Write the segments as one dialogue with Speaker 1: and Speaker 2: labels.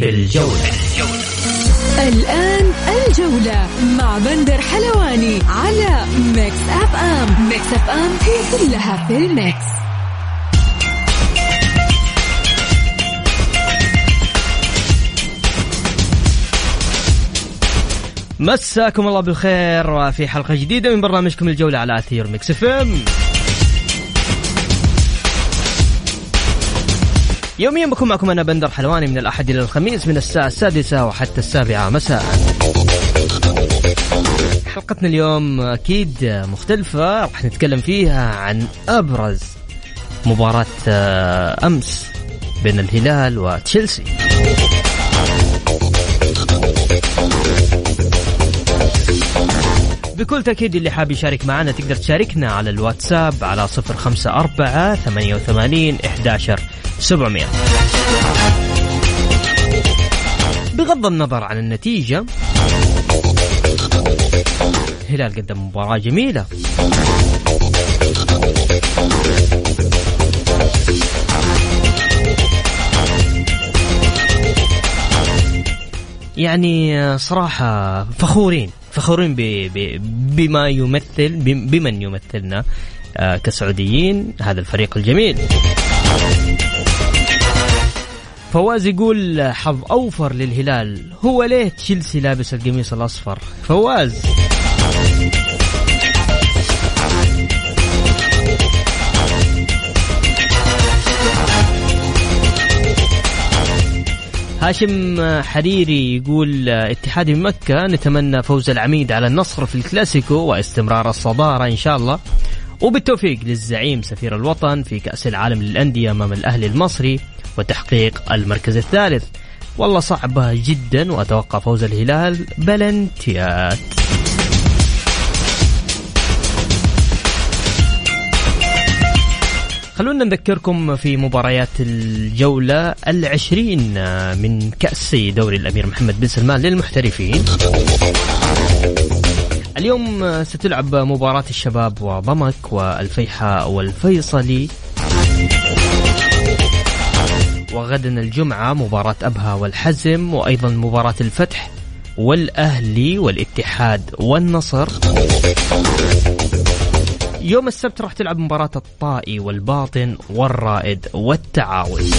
Speaker 1: في الجولة.
Speaker 2: الآن الجولة مع بندر حلواني على Mix FM Mix FM هي كلها في ال mix.
Speaker 1: مساكم الله بالخير وفي حلقة جديدة من برنامجكم الجولة على أثير Mix FM يوميا بكون معكم أنا بندر حلواني من الأحد إلى الخميس من الساعة السادسة وحتى السابعة. مساء. حلقتنا اليوم أكيد مختلفة راح نتكلم فيها عن أبرز مباراة آه، أمس بين الهلال وتشيلسي. بكل تأكيد اللي حاب يشارك معنا تقدر تشاركنا على الواتساب على صفر خمسة أربعة ثمانية وثمانين إحداشر سبعمية. بغض النظر عن النتيجة الهلال قدم مباراة جميلة. يعني صراحة فخورين فخورين بما يمثل بمن يمثلنا آه، كسعوديين هذا الفريق الجميل. فواز يقول حظ أوفر للهلال. هو ليه تشيلسي لابس القميص الأصفر؟ فواز. هاشم حريري يقول اتحادي من مكة نتمنى فوز العميد على النصر في الكلاسيكو واستمرار الصدارة إن شاء الله. وبالتوفيق للزعيم سفير الوطن في كأس العالم للأندية أمام الأهلي المصري. وتحقيق المركز الثالث. والله صعبة جدا وأتوقع فوز الهلال بلنتيات. خلونا نذكركم في مباريات الجولة العشرين من كأس دوري الأمير محمد بن سلمان للمحترفين. اليوم ستلعب مباراة الشباب وضمك والفيحاء والفيصلي. وغدا الجمعة مباراة أبها والحزم وأيضا مباراة الفتح والأهلي والاتحاد والنصر. يوم السبت راح تلعب مباراة الطائي والباطن والرائد والتعاون.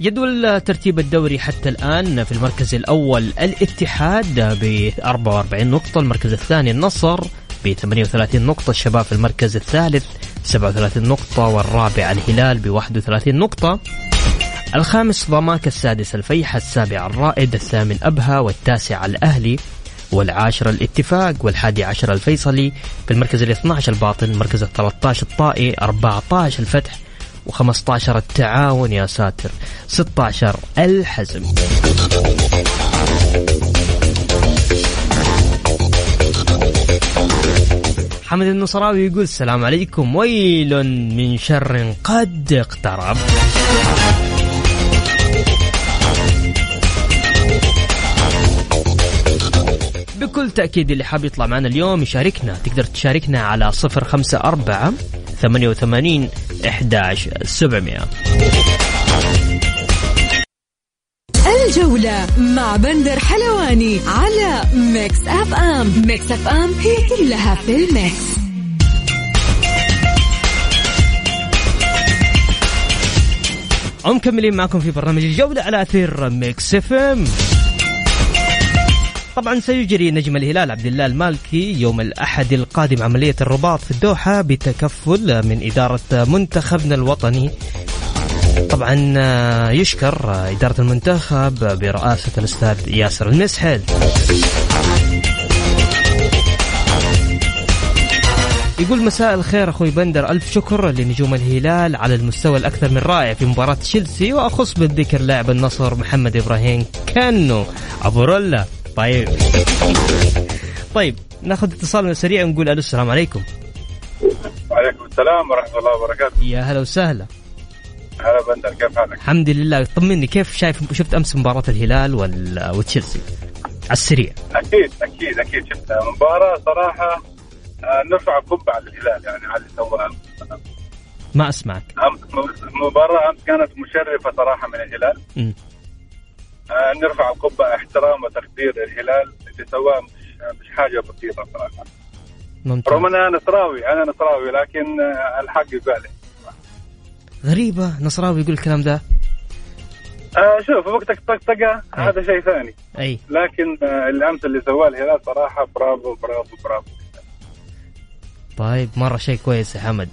Speaker 1: جدول ترتيب الدوري حتى الآن في المركز الأول الاتحاد ب 44 نقطة المركز الثاني النصر ب 38 نقطة الشباب في المركز الثالث 37 نقطة والرابع الهلال ب 31 نقطة. الخامس ضماك السادس الفيحة السابع الرائد الثامن أبها والتاسع الأهلي والعاشر الاتفاق والحادي عشر الفيصلي. في المركز ال 12 الباطن المركز ال 13 الطائي 14 الفتح و15 التعاون يا ساتر 16 الحزم. حمد النصراوي يقول السلام عليكم. ويل من شر قد اقترب. بكل تأكيد اللي حاب يطلع معنا اليوم يشاركنا. تقدر تشاركنا على صفر خمسة أربعة ثمانية وثمانين إحداش سبعمية.
Speaker 2: الجولة مع بندر حلواني على Mix FM Mix FM هي كلها في ال mix.
Speaker 1: ومكملين معكم في برنامج الجولة على أثير Mix FM طبعا سيجري نجم الهلال عبد الله المالكي يوم الأحد القادم عملية الرباط في الدوحة بتكفل من إدارة منتخبنا الوطني طبعا آه، يشكر آه، إدارة المنتخب برئاسة الأستاذ ياسر المسحل يقول مساء الخير أخوي بندر ألف شكر لنجوم الهلال على المستوى الأكثر من رائع في مباراة تشيلسي وأخص بالذكر لاعب النصر محمد إبراهيم كانو. أبو رولا طيب. طيب ناخذ اتصال سريع ونقول ألو السلام عليكم.
Speaker 3: وعليكم السلام ورحمة الله وبركاته.
Speaker 1: يا هلا وسهلا.
Speaker 3: هلا بندر كيف حالك؟
Speaker 1: الحمد لله. طمني كيف شايف شفت أمس مباراة الهلال وتشيلسي؟ على السريع.
Speaker 3: أكيد أكيد أكيد شفتها مباراة صراحة آه، نرفع قبعه على الهلال يعني على اللي سواه
Speaker 1: ما أسمعك.
Speaker 3: أمس المباراه أمس كانت مشرفة صراحة من الهلال.
Speaker 1: مم.
Speaker 3: آه، نرفع القبعة احترام وتقدير الهلال اللي سواه مش مش حاجة بسيطة صراحة.
Speaker 1: ممتاز.
Speaker 3: رغم إن أنا نصراوي أنا نصراوي لكن آه، الحق يبالي.
Speaker 1: غريبة نصراوي يقول الكلام ده.
Speaker 3: آه شوف وقتك طقطقه هذا شيء ثاني.
Speaker 1: أي.
Speaker 3: لكن آه، الامس اللي سواه الهلال صراحة برافو برافو برافو.
Speaker 1: طيب مرة شيء كويس يا حمد.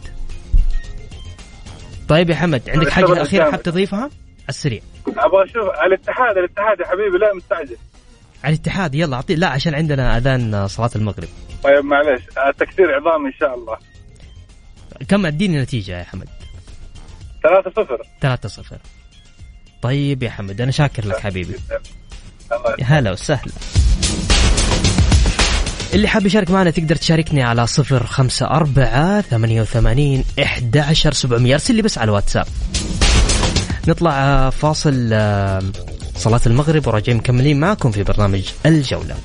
Speaker 1: طيب يا حمد عندك أخيرة
Speaker 3: الجامد.
Speaker 1: حاب تضيفها؟ على السريع.
Speaker 3: أبغى أشوف الاتحاد الاتحاد يا حبيبي لا مستعجل.
Speaker 1: على الاتحاد يلا أعطي لا عشان عندنا أذان صلاة المغرب.
Speaker 3: طيب معلش آه، تكسير عظام إن شاء الله.
Speaker 1: كم اديني نتيجة يا حمد.
Speaker 3: 3 0
Speaker 1: 3-0 طيب يا حمد أنا شاكر لك حبيبي.
Speaker 3: الله
Speaker 1: يا هلا وسهلا. اللي حاب يشارك معنا تقدر تشاركني على صفر خمسة أربعة ثمانية وثمانين إحدى عشر سبعمية. أرسل لي بس على الواتساب نطلع فاصل صلاة المغرب وراجعين مكملين معكم في برنامج الجولة.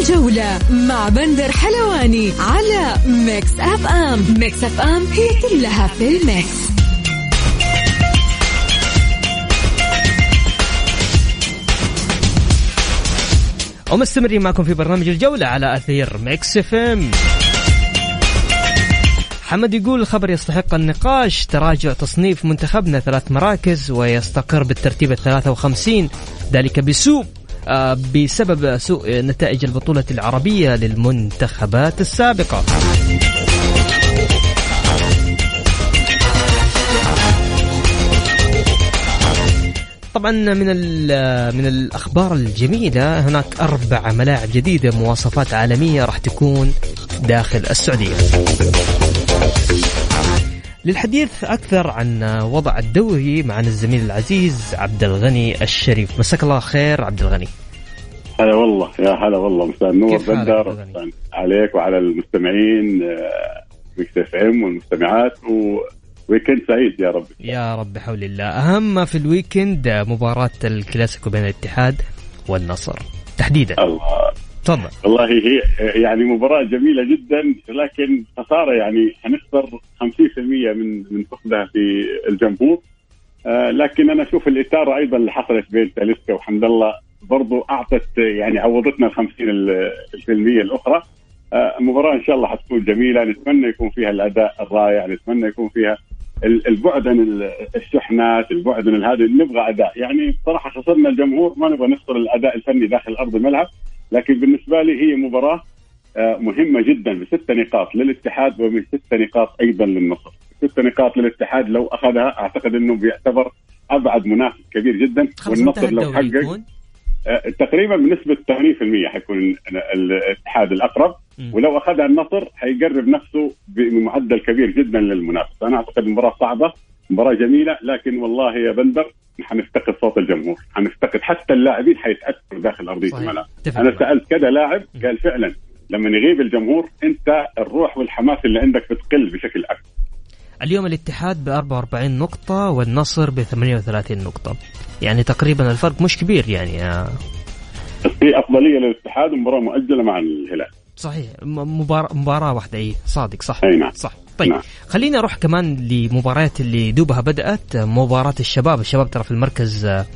Speaker 2: الجولة مع بندر حلواني على Mix FM. Mix FM هي كلها في ال mix.
Speaker 1: ومستمرين معكم في برنامج الجولة على أثير Mix FM. حمد يقول الخبر يستحق النقاش تراجع تصنيف منتخبنا ثلاث مراكز ويستقر بالترتيب الثلاثة وخمسين. ذلك بسوء آه، بسبب سوء نتائج البطولة العربية للمنتخبات السابقة. طبعا من من الأخبار الجميلة هناك أربع ملاعب جديدة مواصفات عالمية راح تكون داخل السعودية. للحديث أكثر عن وضع الدوري معنا الزميل العزيز عبد الغني الشريف، مساك الله خير عبد الغني.
Speaker 4: هلا والله يا هلا والله مساء النور بندر عليك وعلى المستمعين آه، Mix FM والمستمعات و weekend سعيد يا رب
Speaker 1: يا رب بحول الله، أهم ما في ال weekend مباراة الكلاسيكو بين الاتحاد والنصر. تحديدا.
Speaker 4: الله.
Speaker 1: تفضل.
Speaker 4: والله هي يعني مباراة جميلة جدا لكن خسارة يعني حنخسر 50% من من فقدها في الجمهور. آه لكن أنا أشوف الاثاره أيضا اللي حصلت بين تاليسكا وحمد الله برضو أعطت يعني عوضتنا ال 50 المية الأخرى. آه مباراة إن شاء الله حتكون جميلة. نتمنى يكون فيها الأداء الرائع نتمنى يكون فيها البعد عن ال- الشحنات البعد عن هذا نبغى أداء. يعني بصراحه خسرنا الجمهور ما نبغى نخسر الأداء الفني داخل أرض الملعب لكن بالنسبة لي هي مباراة آه، مهمة جدا بست نقاط للاتحاد ومن ست نقاط أيضا للنصر. ست نقاط للاتحاد لو أخذها أعتقد إنه بيعتبر أبعد منافس كبير جدا والنصر لو حقق تقريبا بنسبة 80% حيكون ال- الاتحاد
Speaker 1: الأقرب.
Speaker 4: ولو اخذها النصر حيقرب نفسه بمعدل كبير جدا للمنافس أنا أعتقد مباراة صعبة مباراة جميلة لكن والله يا بندر حنفتقد صوت الجمهور حنفتقد حتى اللاعبين حيتأثروا داخل
Speaker 1: أرضية.
Speaker 4: الملعب
Speaker 1: أنا.
Speaker 4: سألت كذا لاعب قال فعلا لما يغيب الجمهور أنت الروح والحماس اللي عندك بتقل بشكل أكبر
Speaker 1: اليوم الاتحاد ب 44 نقطة والنصر ب 38 نقطة. يعني تقريبا الفرق مش كبير يعني
Speaker 4: في أفضلية للاتحاد ومباراة مؤجلة مع الهلال.
Speaker 1: صحيح. مباراة مباراة واحدة إي صادق صح.
Speaker 4: أي نعم.
Speaker 1: صح. طيب
Speaker 4: نعم.
Speaker 1: خلينا نروح كمان لمباريات اللي دوبها بدأت مباراة الشباب. الشباب ترى في المركز آه،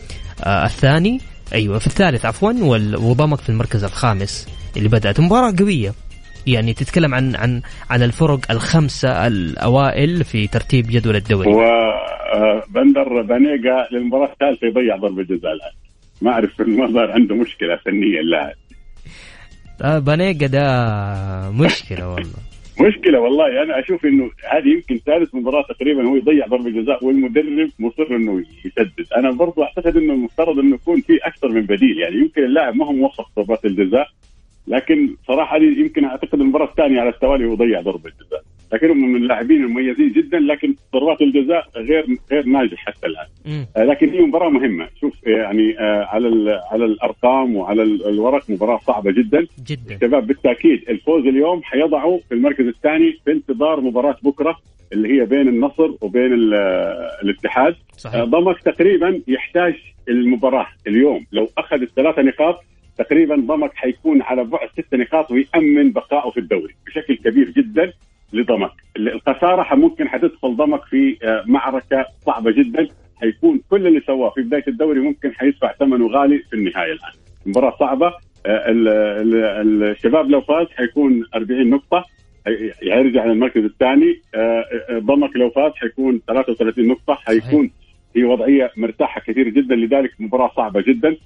Speaker 1: آه، الثاني. أيوه في الثالث عفوا وضمك في المركز الخامس اللي بدأت. مباراة قوية. يعني تتكلم عن عن عن الفرق الخمسة الأوائل في ترتيب جدول الدوري.
Speaker 4: وبندر بانيجا للمباراة الثالثة يضيع ضربة جزاء الآن. ما أعرف المظهر عنده مشكلة فنيه اللاعب
Speaker 1: آه، بانيجا ده مشكلة والله.
Speaker 4: مشكلة والله. أنا أشوف إنه هذه يمكن ثالث مباراة تقريبا هو يضيع ضربة جزاء والمدرب مصر إنه يسدد. أنا برضو أعتقد إنه المفترض إنه يكون في أكثر من بديل. يعني يمكن اللاعب ما هو موفق ضربات الجزاء. لكن صراحة دي يمكن أعتقد المباراة الثانية على التوالي وضيع ضربة جزاء لكن هم من اللاعبين المميزين جدا لكن ضربات الجزاء غير غير ناجح حتى
Speaker 1: الآن.
Speaker 4: آه، لكن هي مباراة مهمة. شوف يعني آه، على على الأرقام وعلى ال- الورق مباراة صعبة جدا.
Speaker 1: جدا.
Speaker 4: الشباب بالتأكيد الفوز اليوم حيضعوا في المركز الثاني في انتظار مباراة بكرة اللي هي بين النصر وبين ال- الاتحاد. آه،
Speaker 1: صحيح
Speaker 4: ضمك تقريبا يحتاج المباراة اليوم. لو أخذ الثلاثة نقاط تقريبا ضمك حيكون على بعد ست نقاط ويأمن بقائه في الدوري بشكل كبير جدا لضمك. الخسارة ح- ممكن حتدخل ضمك في آه، معركة صعبة جدا. حيكون كل اللي سواه في بداية الدوري ممكن حيدفع ثمنه غالي في النهاية الآن. مباراة صعبة. آه، ال- ال- الشباب لو فاز حيكون 40 نقطة. هي- هيرجع للمركز الثاني. آه، آه، ضمك لو فاز حيكون 33 نقطة. حيكون في وضعية مرتاحة كثير جدا لذلك مباراة صعبة جدا.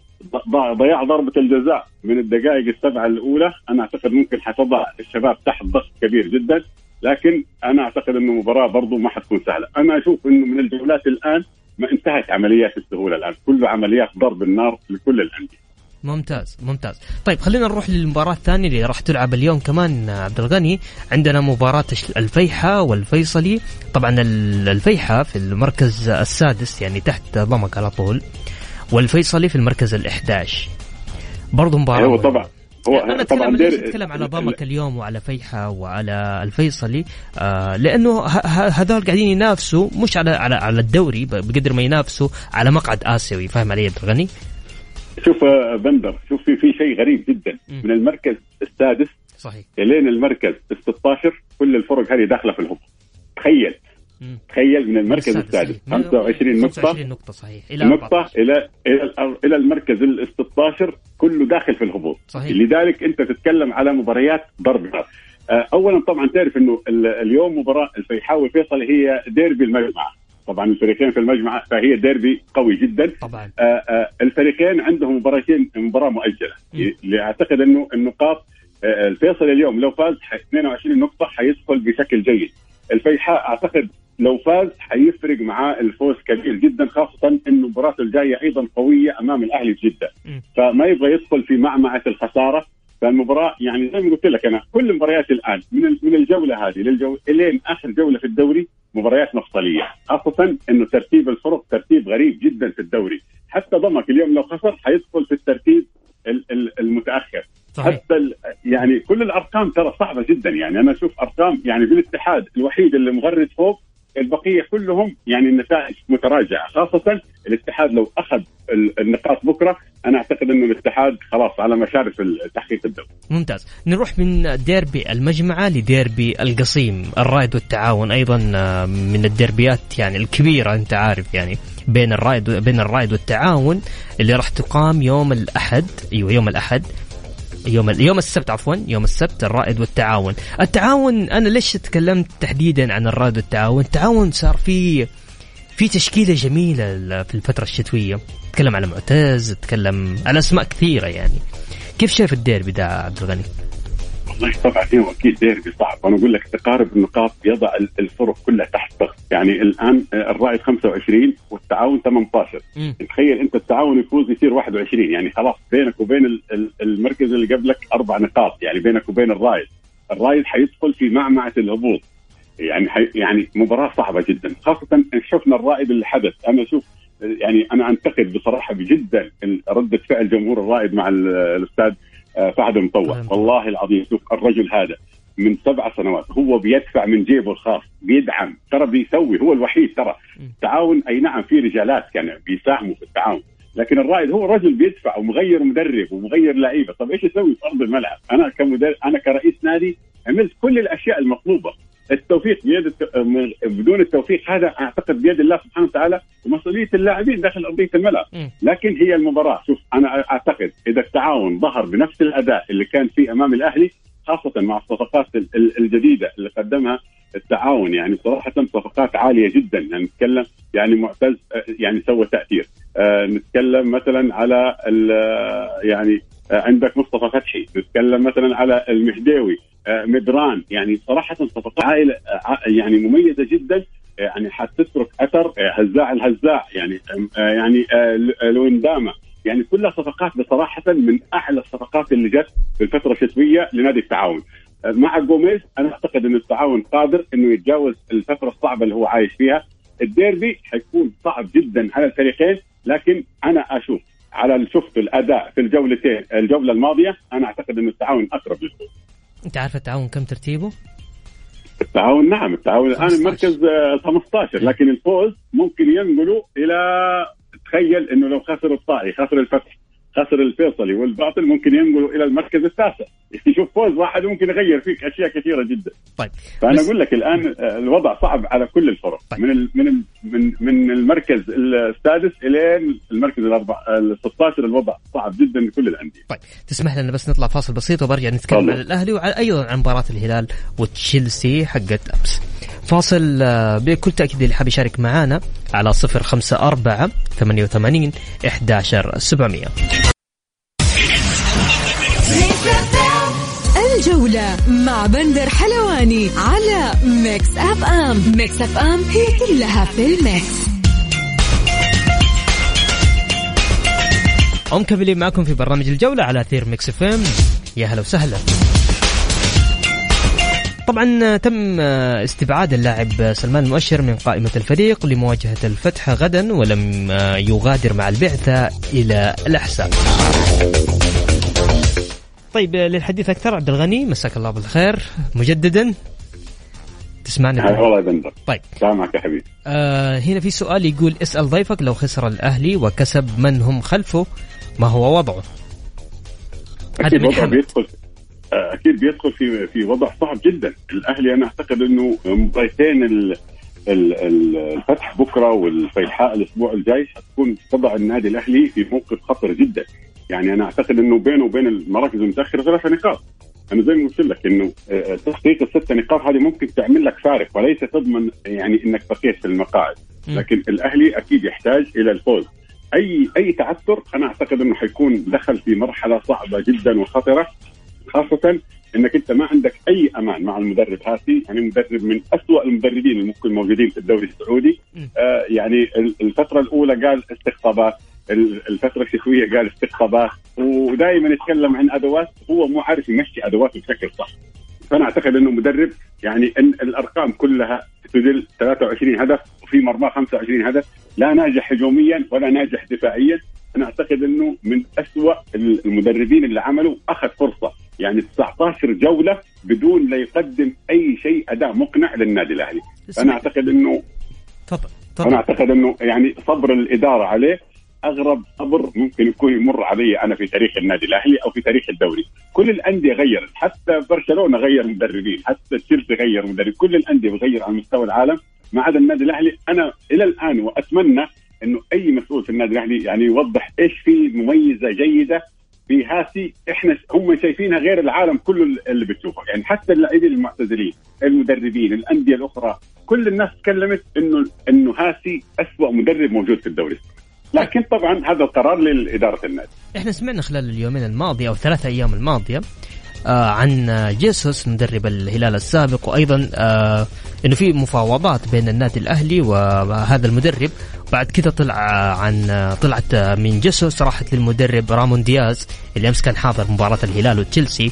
Speaker 4: ضياع ضربة الجزاء من الدقائق السبعة الأولى. أنا أعتقد ممكن حتضع الشباب تحت ضغط كبير جدا. لكن أنا أعتقد إنه مباراة برضو ما حتكون سهلة. أنا أشوف إنه من الجولات الآن ما انتهت عمليات السهولة الآن. كله عمليات ضرب النار لكل الأندية.
Speaker 1: ممتاز ممتاز. طيب خلينا نروح للمباراة الثانية اللي راح تلعب اليوم كمان آه، عبد الغني. عندنا مباراة الفيحة والفيصلي. طبعا ال- الفيحة في المركز السادس يعني تحت ضمك على طول والفيصلي في المركز الإحداش. برضو مباراة
Speaker 4: هو طبعا. هو
Speaker 1: أنا
Speaker 4: طبعا
Speaker 1: ليش أتكلم على ضمك اليوم وعلى فيحة وعلى الفيصلي؟ آه لأنه هذول قاعدين ينافسوا مش على على على الدوري بقدر ما ينافسوا على مقعد آسيوي. فاهم علي عبد الغني؟
Speaker 4: شوف بندر شوف في في شيء غريب جدا
Speaker 1: مم.
Speaker 4: من المركز السادس
Speaker 1: صحيح
Speaker 4: إلين المركز ال 16 كل الفرق هذه داخلة في الهبوط تخيل
Speaker 1: مم.
Speaker 4: تخيل من المركز
Speaker 1: السادس،
Speaker 4: السادس
Speaker 1: صحيح. من-
Speaker 4: 25 نقطة
Speaker 1: 25 نقطة صحيح إلى
Speaker 4: نقطة
Speaker 1: 14.
Speaker 4: إلى إلى إلى المركز ال 16 كله داخل في الهبوط
Speaker 1: صحيح.
Speaker 4: لذلك أنت تتكلم على مباريات ضرب أولا طبعا تعرف أنه ال- اليوم مباراة الفيحاء والفيصل هي ديربي المجمعة طبعا الفريقين في المجمعة فهي ديربي قوي جدا.
Speaker 1: طبعا.
Speaker 4: آه، آه، الفريقين عندهم مباراتين
Speaker 1: مباراة
Speaker 4: مؤجلة. اعتقد إنه النقاط آه، الفيصل اليوم لو فاز ح- 22 نقطة حيدخل بشكل جيد. الفيحاء أعتقد لو فاز حيفرق معاه الفوز كبير جدا خاصة انه المباراة الجاية أيضا قوية أمام الأهلي في
Speaker 1: جدة.
Speaker 4: فما يبغى يدخل في معمعة الخسارة. فالمباراة يعني زي ما قلت لك أنا كل المباريات الآن من من الجولة هذه للجو إلين آخر جولة في الدوري مباريات مفصليه خاصة إنه ترتيب الفرق ترتيب غريب جدا في الدوري. حتى ضمك اليوم لو خسر حيدخل في الترتيب ال- ال- المتأخر.
Speaker 1: صحيح.
Speaker 4: حتى يعني كل الأرقام ترى صعبة جدا. يعني أنا أشوف أرقام يعني في الاتحاد الوحيد اللي مغرد فوق البقية كلهم يعني النتائج متراجعة. خاصة الاتحاد لو أخذ ال- النقاط بكرة أنا أعتقد إنه الاتحاد خلاص على مشارف تحقيق الدوري
Speaker 1: ممتاز. نروح من ديربي المجمعة لديربي القصيم الرائد والتعاون أيضا آه، من الديربيات يعني الكبيرة أنت عارف يعني بين الرائد بين الرائد والتعاون اللي راح تقام يوم الأحد أيوه يوم الأحد يوم يوم السبت عفوا يوم السبت الرائد والتعاون. التعاون أنا ليش تكلمت تحديدا عن الرائد والتعاون؟ التعاون صار في في تشكيلة جميلة في الفترة الشتوية. تكلم على معتز تكلم على أسماء كثيرة يعني. كيف شايف الديربي ده عبد الغني؟
Speaker 4: والله طبعا هو أكيد ديربي صعب. أنا أقول لك تقارب النقاط يضع ال- الفرق كلها تحت ضغط. يعني الآن آه، الرائد 25 والتعاون 18
Speaker 1: مم.
Speaker 4: تخيل أنت التعاون يفوز يصير 21 يعني خلاص بينك وبين ال- ال- المركز اللي قبلك أربع نقاط. يعني بينك وبين الرايد الرايد حيدخل في معمعة الهبوط. يعني يعني مباراة صعبة جدا. خاصة شفنا الرائد اللي حدث. أنا أشوف يعني أنا أنتقد بصراحة جدا رده فعل جمهور الرائد مع ال- الأستاذ آه، فهد المطوع. والله العظيم شوف الرجل هذا من سبع سنوات هو بيدفع من جيبه الخاص بيدعم ترى بيسوي هو الوحيد ترى. التعاون أي نعم في رجالات كانوا بيساهموا في التعاون لكن الرائد هو رجل بيدفع ومغير مدرب ومغير لعيبة. طب إيش يسوي في أرض الملعب؟ أنا كمدرب أنا كرئيس نادي عملت كل الأشياء المطلوبة. التوفيق بيد بدون التوفيق هذا أعتقد بيد الله سبحانه وتعالى ومسؤولية اللاعبين داخل أرضية الملعب. لكن هي المباراة شوف أنا أعتقد إذا التعاون ظهر بنفس الأداء اللي كان فيه أمام الأهلي خاصة مع الصفقات ال- ال- الجديدة اللي قدمها التعاون يعني صراحة صفقات عالية جدا. يعني نتكلم يعني معتز آه، يعني سوى تأثير. آه، نتكلم مثلا على ال- يعني آه، عندك مصطفى فتحي. نتكلم مثلا على المهداوي آه، مدران. يعني صراحة صفقات عائلة آه، يعني مميزة جدا. يعني حتترك أثر آه، هزاع الهزاع. يعني آه، يعني آه، لوينداما. يعني كلها صفقات بصراحة من أعلى الصفقات اللي جت في الفترة الشتوية لنادي التعاون. مع جوميز أنا أعتقد إن التعاون قادر إنه يتجاوز الفترة الصعبة اللي هو عايش فيها الديربي حيكون صعب جدا على الفريقين لكن أنا أشوف على شفت الأداء في الجولتين الجولة الماضية أنا أعتقد ان التعاون أقرب للفوز
Speaker 1: أنت عارف التعاون كم ترتيبه؟
Speaker 4: التعاون نعم التعاون الآن
Speaker 1: 15.
Speaker 4: المركز آه، 15 لكن الفوز ممكن ينقلوا إلى تخيل إنه لو خسر الطائي خسر الفتح خسر الفيصلي والباطل ممكن ينقلوا إلى المركز التاسع يشوف فوز واحد ممكن يغير فيك أشياء كثيرة جدا.
Speaker 1: طيب
Speaker 4: فأنا
Speaker 1: بس-
Speaker 4: أقول لك الآن آه، الوضع صعب على كل الفرق.
Speaker 1: طيب.
Speaker 4: من ال من ال من من المركز السادس إلى المركز الاربع ال 16 الوضع صعب جدا لكل الأندية.
Speaker 1: طيب تسمح لنا بس نطلع فاصل بسيط وبرجع نتكلم. عن الأهلي وأيضا عن مباراة الهلال وتشيلسي حقت أمس. فاصل آه، بكل تأكيد اللي حاب يشارك معانا على 054 88 11 700
Speaker 2: الجولة مع بندر حلواني على Mix FM Mix FM هي كلها في ال mix.
Speaker 1: ومكملين معكم في برنامج الجولة على أثير Mix FM يا هلا وسهلا. طبعا تم استبعاد اللاعب سلمان المؤشر من قائمة الفريق لمواجهة الفتح غدا ولم يغادر مع البعثة إلى الأحساء. طيب للحديث أكثر عبد الغني مساك الله بالخير مجددا. تسمعني؟
Speaker 4: هلا والله يا بندر.
Speaker 1: طيب.
Speaker 4: سامعك يا حبيبي.
Speaker 1: آه هنا في سؤال يقول اسأل ضيفك لو خسر الأهلي وكسب من هم خلفه ما هو وضعه؟
Speaker 4: أكيد
Speaker 1: من
Speaker 4: وضع
Speaker 1: حمد
Speaker 4: بيدخل آه، أكيد بيدخل في في وضع صعب جدا. الأهلي أنا أعتقد إنه مباراتين ال- ال- ال- الفتح بكرة والفيحاء الأسبوع الجاي حتكون تضع النادي الأهلي في موقف خطر جدا. يعني أنا أعتقد إنه بينه وبين المراكز المتأخرة ثلاثة نقاط أنا زي ما قلت لك إنه آه، تحقيق الست نقاط هذه ممكن تعمل لك فارق وليس تضمن يعني إنك بقيت في المقاعد. لكن الأهلي أكيد يحتاج إلى الفوز أي أي تعثر أنا أعتقد إنه حيكون دخل في مرحلة صعبة جدا وخطرة خاصة إنك أنت ما عندك أي أمان مع المدرب هاسي يعني مدرب من أسوأ المدربين اللي ممكن موجودين في الدوري السعودي. آه يعني ال- الفترة الأولى قال استقطابات الفترة الشتويه قال استقطابات ودائما يتكلم عن أدوات هو مو عارف يمشي ادواته بشكل صح. فأنا أعتقد إنه مدرب يعني إن الأرقام كلها تدل 23 هدف وفي مرمى 25 هدف. لا ناجح هجوميا ولا ناجح دفاعيا. أنا أعتقد إنه من أسوأ المدربين اللي عملوا أخذ فرصة. يعني 19 جولة بدون لا يقدم أي شيء أداء مقنع للنادي الأهلي. فانا أعتقد إنه
Speaker 1: تفضل. أنا
Speaker 4: أعتقد إنه يعني صبر الإدارة عليه أغرب صبر ممكن يكون يمر علي أنا في تاريخ النادي الأهلي أو في تاريخ الدوري، كل الأندية غيرت، حتى برشلونة غير مدربين، حتى تشيلسي غير مدرب، كل الأندية بتغير على مستوى العالم. ما عدا النادي الأهلي، أنا إلى الآن وأتمنى إنه أي مسؤول في النادي الأهلي يعني يوضح إيش في مميزة جيدة في هاسي إحنا هم شايفينها غير العالم كله اللي بتشوفه، يعني حتى اللاعبين المعتزلين، المدربين، الأندية الأخرى، كل الناس تكلمت إنه إنه هاسي اسوء مدرب موجود في الدوري. لكن طبعا هذا قرار لإدارة النادي.
Speaker 1: إحنا سمعنا خلال اليومين الماضية أو ثلاث أيام الماضية آه عن جيسوس مدرب الهلال السابق وأيضا آه إنه في مفاوضات بين النادي الأهلي وهذا المدرب بعد كذا طلع آه، عن آه، طلعت آه، من جيسوس راحت للمدرب رامون دياز اللي أمس كان حاضر مباراة الهلال وتشيلسي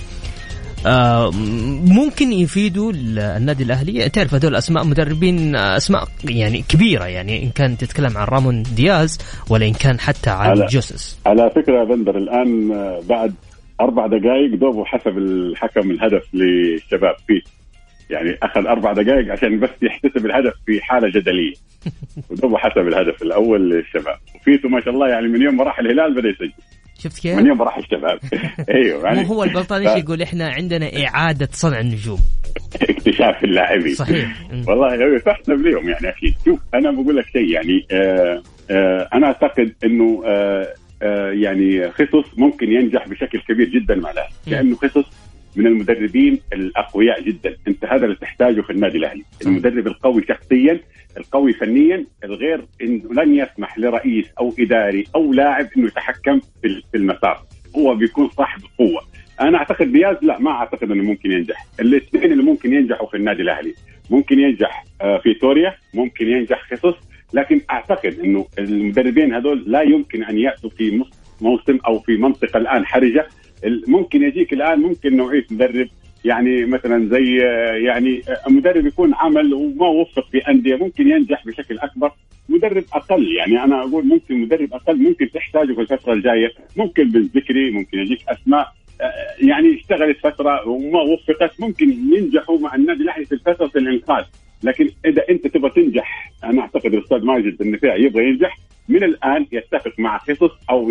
Speaker 1: ممكن يفيدوا النادي الأهلي. تعرف هذول أسماء مدربين آه، أسماء يعني كبيرة يعني إن كان تتكلم عن رامون دياز ولا إن كان حتى عن
Speaker 4: على-
Speaker 1: جوسس
Speaker 4: على فكرة بندر الآن آه، بعد أربع دقائق دوبه حسب الحكم الهدف للشباب فيه. يعني أخذ أربع دقائق عشان بس يحتسب الهدف في حالة جدلية. ودوبه حسب الهدف الأول للشباب. وفيتو ما شاء الله يعني من يوم ما راح الهلال بدأ يسجل.
Speaker 1: شفت كيف؟
Speaker 4: من يوم راح الشباب
Speaker 1: أيوه
Speaker 4: يعني
Speaker 1: هو البلطاني إيش يقول إحنا عندنا إعادة صنع النجوم
Speaker 4: اكتشاف اللاعبين
Speaker 1: صحيح.
Speaker 4: والله تحسب لهم يعني أكيد شوف أنا بقول لك شيء يعني آه آه أنا أعتقد إنه آه آه يعني خصص ممكن ينجح بشكل كبير جدا مع
Speaker 1: الأهلي.
Speaker 4: لأنه خصص من المدربين الأقوياء جدا. أنت هذا اللي تحتاجه في النادي الأهلي. المدرب القوي شخصيا القوي فنيا الغير إنه لن يسمح لرئيس أو إداري أو لاعب إنه يتحكم في المسار. هو بيكون صاحب قوة. أنا أعتقد دياز لا ما أعتقد إنه ممكن ينجح. الاثنين اللي ممكن ينجحوا في النادي الأهلي ممكن ينجح آه، في توريا ممكن ينجح خصوص لكن أعتقد إنه المدربين هذول لا يمكن أن يأتوا في موسم أو في منطقة الآن حرجة ممكن يجيك الآن ممكن نوعيه مدرب يعني مثلا زي يعني مدرب يكون عمل وما وفق في أندية ممكن ينجح بشكل أكبر. مدرب أقل يعني أنا أقول ممكن مدرب أقل ممكن تحتاجه في الفترة الجاية. ممكن بالذكري ممكن يجيك أسماء يعني اشتغلت فترة وما وفقت ممكن ينجحوا مع النادي الاهلي في فتره الإنقاذ. لكن إذا أنت تبغى تنجح أنا أعتقد الأستاذ ماجد النفيع يبغى ينجح من الآن يتفق مع خصص أو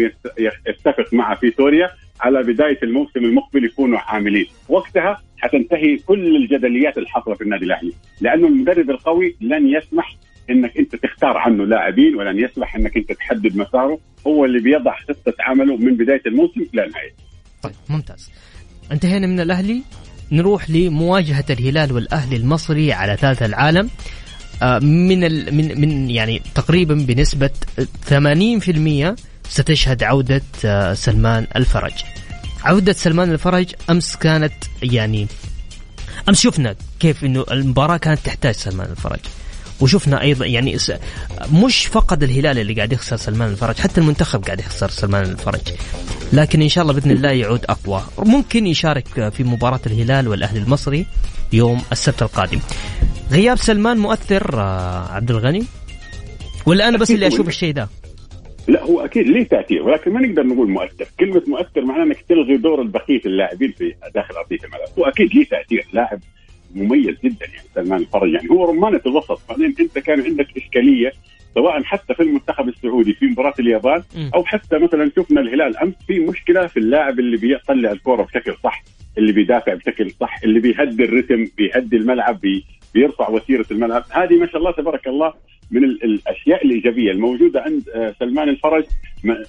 Speaker 4: يتفق مع فيتوريا على بداية الموسم المقبل يكونوا عاملين. وقتها حتنتهي كل الجدليات الحاصله في النادي الأهلي. لأنه المدرب القوي لن يسمح إنك أنت تختار عنه لاعبين ولن يسمح إنك أنت تحدد مساره. هو اللي بيضع خطة عمله من بداية الموسم إلى النهاية.
Speaker 1: طيب ممتاز. انتهينا من الأهلي. نروح لمواجهة الهلال والأهلي المصري على ثالث العالم آه، من من من يعني تقريبا بنسبة 80% ستشهد عودة آه، سلمان الفرج. عودة سلمان الفرج أمس كانت يعني أمس شفنا كيف إنه المباراة كانت تحتاج سلمان الفرج. وشفنا أيضا يعني مش فقط الهلال اللي قاعد يخسر سلمان الفرج حتى المنتخب قاعد يخسر سلمان الفرج. لكن إن شاء الله بإذن الله يعود أقوى. ممكن يشارك في مباراة الهلال والأهلي المصري يوم السبت القادم. غياب سلمان مؤثر آه، عبد الغني؟ ولا أنا بس اللي أشوف الشيء ده؟
Speaker 4: لا هو أكيد ليه تأثير ولكن ما نقدر نقول مؤثر، كلمة مؤثر معناه إنك تلغي دور البقيه اللاعبين في داخل أرضية الملعب، هو أكيد ليه تأثير، لاعب مميز جدا يعني سلمان الفرج. يعني هو رمانه الوسط، بعدين أنت كان عندك إشكالية سواء حتى في المنتخب السعودي في مباراة اليابان أو حتى مثلا شفنا الهلال أمس في مشكلة في اللاعب اللي بيطلع الكورة بشكل صح، اللي بيدافع بشكل صح، اللي بيهدي الرتم، بيهدي الملعب، بي بيرفع وتيره الملعب. هذه ما شاء الله تبارك الله من الأشياء الإيجابية الموجودة عند آه، سلمان الفرج.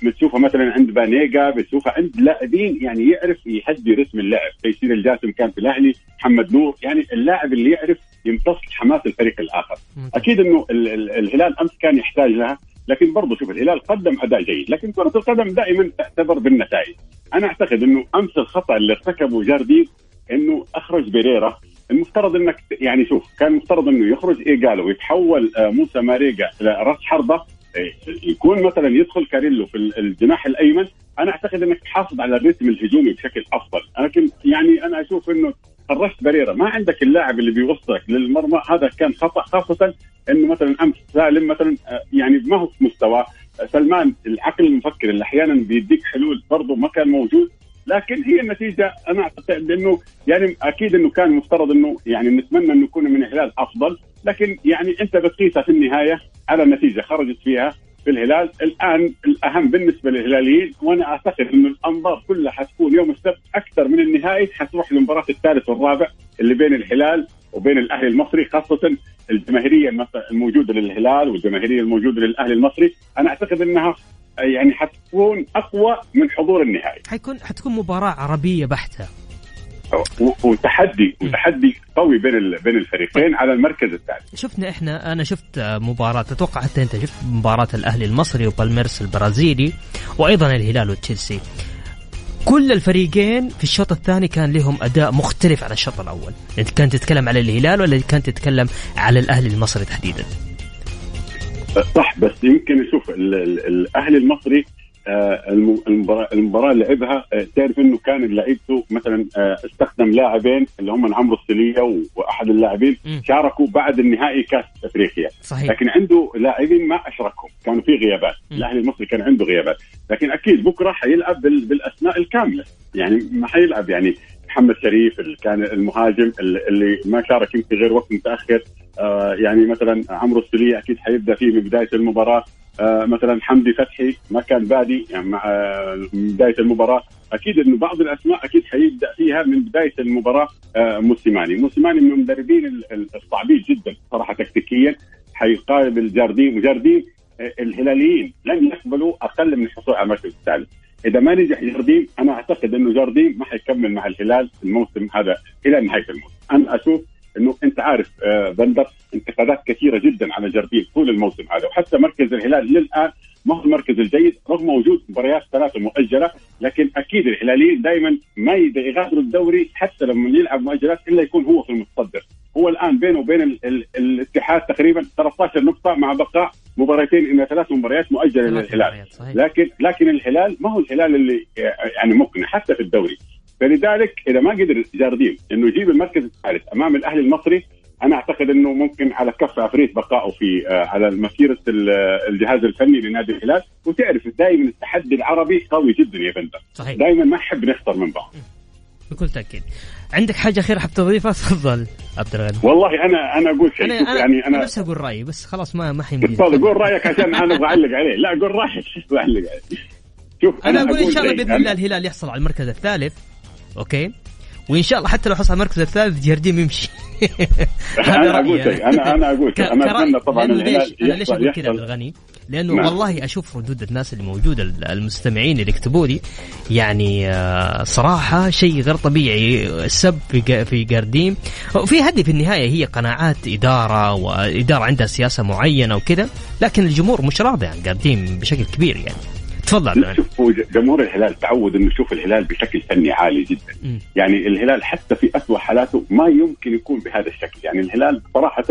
Speaker 4: بتشوفها مثلا عند بانيجا بتشوفها عند لاعبين يعني يعرف يهدي رتم اللعب تيسير الجاسم كان في الأهلي محمد نور يعني اللاعب اللي يعرف يمتص حماس الفريق الآخر. أكيد إنه الهلال أمس كان يحتاج لها لكن برضه شوف الهلال قدم أداء جيد. لكن كرة القدم دائما تعتبر بالنتائج. أنا أعتقد إنه أمس الخطأ اللي ارتكبه جارديم إنه أخرج بيريرا. المفترض إنك يعني شوف كان المفترض إنه يخرج ايجالو ويتحول آه، موسى ماريجا رأس حربة. إيه، يكون مثلا يدخل كاريلو في الجناح الأيمن. أنا أعتقد إنك تحافظ على الريتم الهجومي بشكل أفضل. لكن يعني أنا أشوف إنه خرجت بريرة. ما عندك اللاعب اللي بيوصلك للمرمى. هذا كان خطأ خاصة إنه مثلا امس سالم مثلا آه، يعني ما هو في مستوى سلمان العقل المفكر اللي أحيانا بيديك حلول برضه ما كان موجود. لكن هي النتيجة أنا أعتقد إنه يعني أكيد إنه كان مفترض إنه يعني نتمنى إنه يكون من الهلال أفضل لكن يعني أنت بتقيسها في النهاية على النتيجه خرجت فيها في الهلال. الآن الأهم بالنسبة للهلاليين وأنا أعتقد إنه الأنظار كلها حتكون يوم السبت أكثر من النهائي. حتروح لمباراة الثالث والرابع اللي بين الهلال وبين الأهلي المصري خاصة الجماهيرية الموجودة للهلال والجماهيرية الموجودة للأهلي المصري. أنا أعتقد إنها يعني حتكون أقوى من حضور النهائي.
Speaker 1: حيكون حتكون مباراة عربية بحتة.
Speaker 4: وتحدي وتحدي قوي بين بين الفريقين على المركز الثالث.
Speaker 1: شفنا إحنا أنا شفت مباراه أتوقع حتى أنت شفت مباراة الأهلي المصري وبالميرس البرازيلي وأيضا الهلال وتشيلسي. كل الفريقين في الشوط الثاني كان لهم أداء مختلف عن الشوط الأول. أنت كانت تتكلم على الهلال ولا كانت تتكلم على الأهلي المصري تحديدا؟
Speaker 4: صح بس يمكن شوف الأهلي المصري آه، المباراة المباراة اللي لعبها آه، تعرف إنه كان لعيبته مثلا آه، استخدم لاعبين اللي هم عمرو السلية وأحد اللاعبين شاركوا بعد النهائي كأس أفريقيا.
Speaker 1: صحيح.
Speaker 4: لكن عنده لاعبين ما أشركهم كانوا في غيابات. الأهلي المصري كان عنده غيابات. لكن أكيد بكرة حيلعب بالاسماء الكاملة. يعني ما حيلعب يعني محمد شريف اللي كان المهاجم اللي ما شارك يمكن غير وقت متأخر. يعني مثلا عمرو السلية أكيد حيبدأ فيه من بداية المباراة. آه مثلا حمدي فتحي ما كان بادي يعني مع آه من بداية المباراة. أكيد إنه بعض الأسماء أكيد حيبدأ فيها من بداية المباراة آه موسيماني، موسيماني من المدربين الصعبين جدا صراحة تكتيكيا. حيقابل جاردين وجاردين آه، الهلاليين لن يقبلوا أقل من الحصول على المركز الثالث. إذا ما نجح جارديم أنا أعتقد إنه جارديم ما حيكمل مع الهلال الموسم هذا إلى نهاية الموسم. أنا أشوف إنه أنت عارف آه، بندر انتقادات كثيرة جدا على جاردين طول الموسم هذا وحتى مركز الهلال للآن ما هو المركز الجيد رغم وجود مباريات ثلاثة مؤجلة لكن أكيد الهلاليين دائما ما يغادروا الدوري حتى لما يلعب مؤجلات إلا يكون هو في المتصدر. هو الآن بينه وبين ال ال الاتحاد تقريبا 13 نقطة مع بقاء مباراتين إلى ثلاث مباريات مؤجلة للهلال. لكن لكن الهلال ما هو الهلال اللي يعني مقنع حتى في الدوري. فلذلك إذا ما قدر جاردين إنه يجيب المركز الثالث أمام الأهلي المصري أنا أعتقد إنه ممكن على كف عفريت بقائه في آه، على مسيرة الجهاز الفني لنادي الهلال. وتعرف دائما التحدي العربي قوي جدا يا بندر. صحيح. دائما ما نحب نخسر من بعض.
Speaker 1: بكل تأكيد. عندك حاجة أخيرة حاب تضيفها؟ تفضل عبد الغني.
Speaker 4: والله أنا أنا أقول شيء
Speaker 1: أنا يعني أنا بس أقول رأيي بس خلاص ما ما حيمدي
Speaker 4: تفضل قول رأيك عشان أنا أبغى أعلق عليه. لا قول رأيك أعلق عليه.
Speaker 1: شوف أنا, أنا أقول إن شاء الله بإذن الله الهلال يحصل على المركز الثالث. أوكي؟ وان شاء الله حتى لو حصل المركز الثالث جارديم يمشي.
Speaker 4: أنا أقول شيء أنا أنا أقول شيء. أنا أتمنى طبعا
Speaker 1: الهلال أنا ليش أقول كذا الغني؟ لأنه نعم. والله أشوف ردود الناس اللي موجودة المستمعين اللي يكتبوا لي. يعني آه، صراحة شيء غير طبيعي. السب في في جارديم في هدي في النهاية هي قناعات إدارة وإدارة عندها سياسة معينة وكذا. لكن الجمهور مش راضي عن جارديم بشكل كبير يعني. تفضل.
Speaker 4: هو جمهور الهلال تعود إنه يشوف الهلال بشكل فني عالي جدا. م. يعني الهلال حتى في اسوء حالاته ما يمكن يكون بهذا الشكل. يعني الهلال صراحة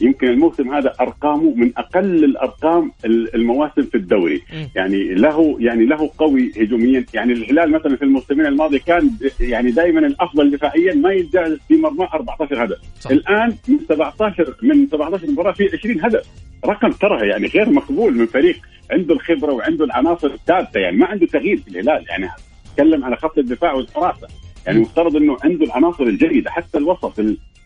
Speaker 4: يمكن الموسم هذا أرقامه من أقل الأرقام المواسم في الدوري. يعني له يعني له قوي هجوميا. يعني الهلال مثلا في الموسمين الماضيه كان يعني دائما الأفضل دفاعيا ما يتجاوز في مرمى 14 هدف. صح. الآن من 17 من 17 مباراة في 20 هدف. رقم ترى يعني غير مقبول من فريق عنده الخبرة وعنده العناصر الثابتة. يعني ما عنده تغيير في الهلال. يعني تكلم على خط الدفاع والحراسة. يعني مفترض إنه عنده العناصر الجيدة. حتى الوسط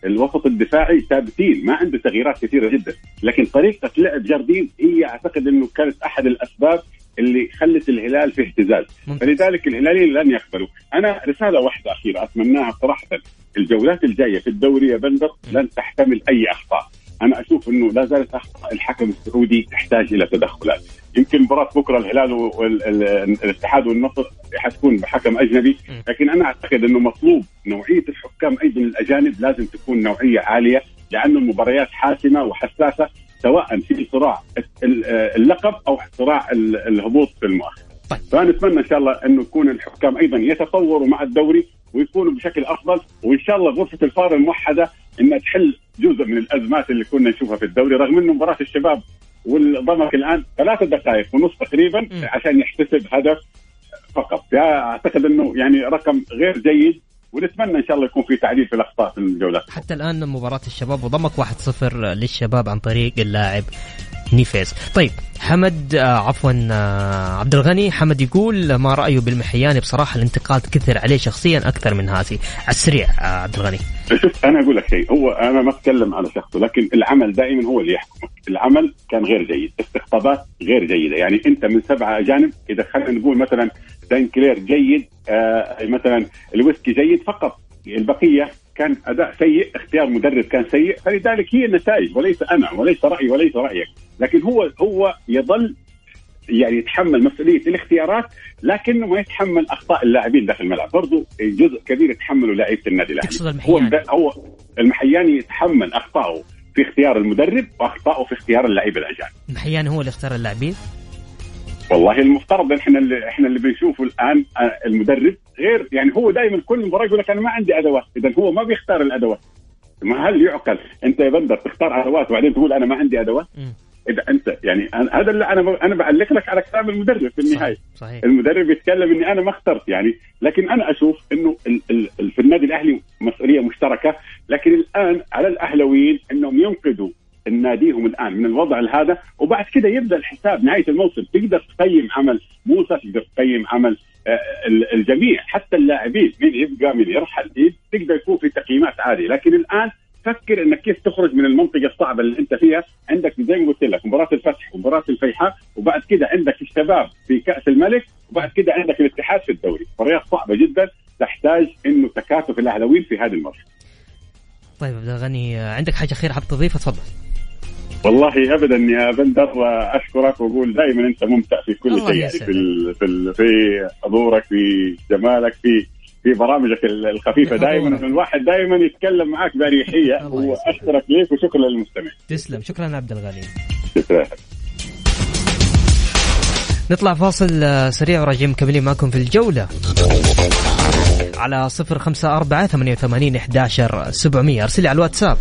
Speaker 4: الوسط الدفاعي ثابتين ما عنده تغييرات كثيرة جدا. لكن طريقة لعب جاردين هي أعتقد إنه كانت أحد الأسباب اللي خلت الهلال في اهتزاز. فلذلك الهلاليين لن يقبلوا أنا رسالة واحدة أخيرة أتمناها صراحة. الجولات الجاية في الدوري يا بندر لن تحتمل أي أخطاء. أنا أشوف إنه لا زالت أخطاء الحكم السعودي تحتاج إلى تدخلات. يمكن مباراة بكرة الهلال والاتحاد والنصر حتكون بحكم أجنبي لكن أنا أعتقد إنه مطلوب نوعية الحكام أيضا الأجانب لازم تكون نوعية عالية لأنه المباريات حاسمة وحساسة سواء في صراع اللقب أو صراع الهبوط في المؤخر. طيب. فنتمنى إن شاء الله إنه يكون الحكام أيضا يتطوروا مع الدوري ويكونوا بشكل أفضل وإن شاء الله غرفة الفار الموحدة انها تحل جزء من الأزمات اللي كنا نشوفها في الدوري رغم إنه مباراة الشباب والضمك الآن ثلاث دقائق ونص تقريبا عشان يحتسب هدف فقط. أعتقد إنه يعني رقم غير جيد ونتمنى إن شاء الله يكون في تعديل في الأخطاء في الجولات
Speaker 1: حتى الآن مباراة الشباب وضمك 1-0 للشباب عن طريق اللاعب نيفيز. طيب حمد آه عفوا آه عبد الغني حمد يقول ما رأيه بالمحياني؟ بصراحة الانتقاد كثر عليه شخصيا أكثر من هاسي على السريع آه عبد الغني
Speaker 4: شوف أنا أقول لك شيء هو أنا ما أتكلم على شخصه لكن العمل دائما هو اللي يحكمك العمل كان غير جيد استقطابات غير جيدة. يعني أنت من سبعة أجانب إذا خلينا نقول مثلا دانكلير جيد آه مثلا أليوسكي جيد فقط. البقية كان أداء سيء اختيار مدرب كان سيء فلذلك هي النتائج وليس أنا وليس رأيي وليس رأيك. لكن هو هو يظل يعني يتحمل مسؤولية الاختيارات لكنه ما يتحمل أخطاء اللاعبين داخل الملعب. برضه جزء كبير يتحمله لاعيبه النادي الأهلي. هو هو المحياني يتحمل اخطائه في اختيار المدرب واخطائه في اختيار اللعيبه الأجانب.
Speaker 1: المحياني هو اللي اختار اللاعبين؟
Speaker 4: والله المفترض إحنا اللي إحنا اللي بنشوفه الآن آه، المدرب غير يعني هو دائما كل مباراة يقول لك أنا ما عندي أدوات. اذا هو ما بيختار الأدوات. ما هل يعقل؟ أنت يا بندر تختار أدوات وبعدين تقول أنا ما عندي أدوات؟ إذا أنت يعني هذا اللي أنا أنا بعلق لك على كلام المدرب في النهاية. صحيح. المدرب يتكلم إني أنا ما اخترت يعني لكن أنا أشوف إنه ال ال في النادي الأهلي مسؤولية مشتركة لكن الآن على الاهلاويين إنهم ينقذوا ناديهم الآن من الوضع هذا وبعد كده يبدأ الحساب نهاية الموسم. تقدر تقيم عمل موسى تقدر تقيم عمل آه، الجميع حتى اللاعبين مين يبقى مين يرحل تقدر يكون في تقييمات عالية. لكن الآن فكر إنك كيف تخرج من المنطقة الصعبة اللي أنت فيها. عندك زي ما قلت لك مباراة الفتح ومباراه الفيحاء وبعد كده عندك الشباب في كأس الملك وبعد كده عندك الاتحاد في الدوري. مباريات صعبه جدا تحتاج إنه تكاتف الأهلاويين في هذه المرحلة.
Speaker 1: طيب عبد الغني عندك حاجة أخيرة حاب تضيفها؟ تفضل.
Speaker 4: والله ابدا يا بندر وأشكرك وأقول دائما أنت ممتع في كل شيء. يعني في في في حضورك في جمالك في في برامجك الخفيفة. دائما الواحد دائما يتكلم معك بأريحية. وأشكرك ليك وشكرا للمستمع
Speaker 1: تسلم. شكرا عبد الغني.
Speaker 4: شكرا.
Speaker 1: نطلع فاصل آه، سريع وراجعين مكملين معكم في الجولة. على صفر خمسة أربعة ثمانية وثمانين إحداشر سبعمية. أرسلي على الواتساب.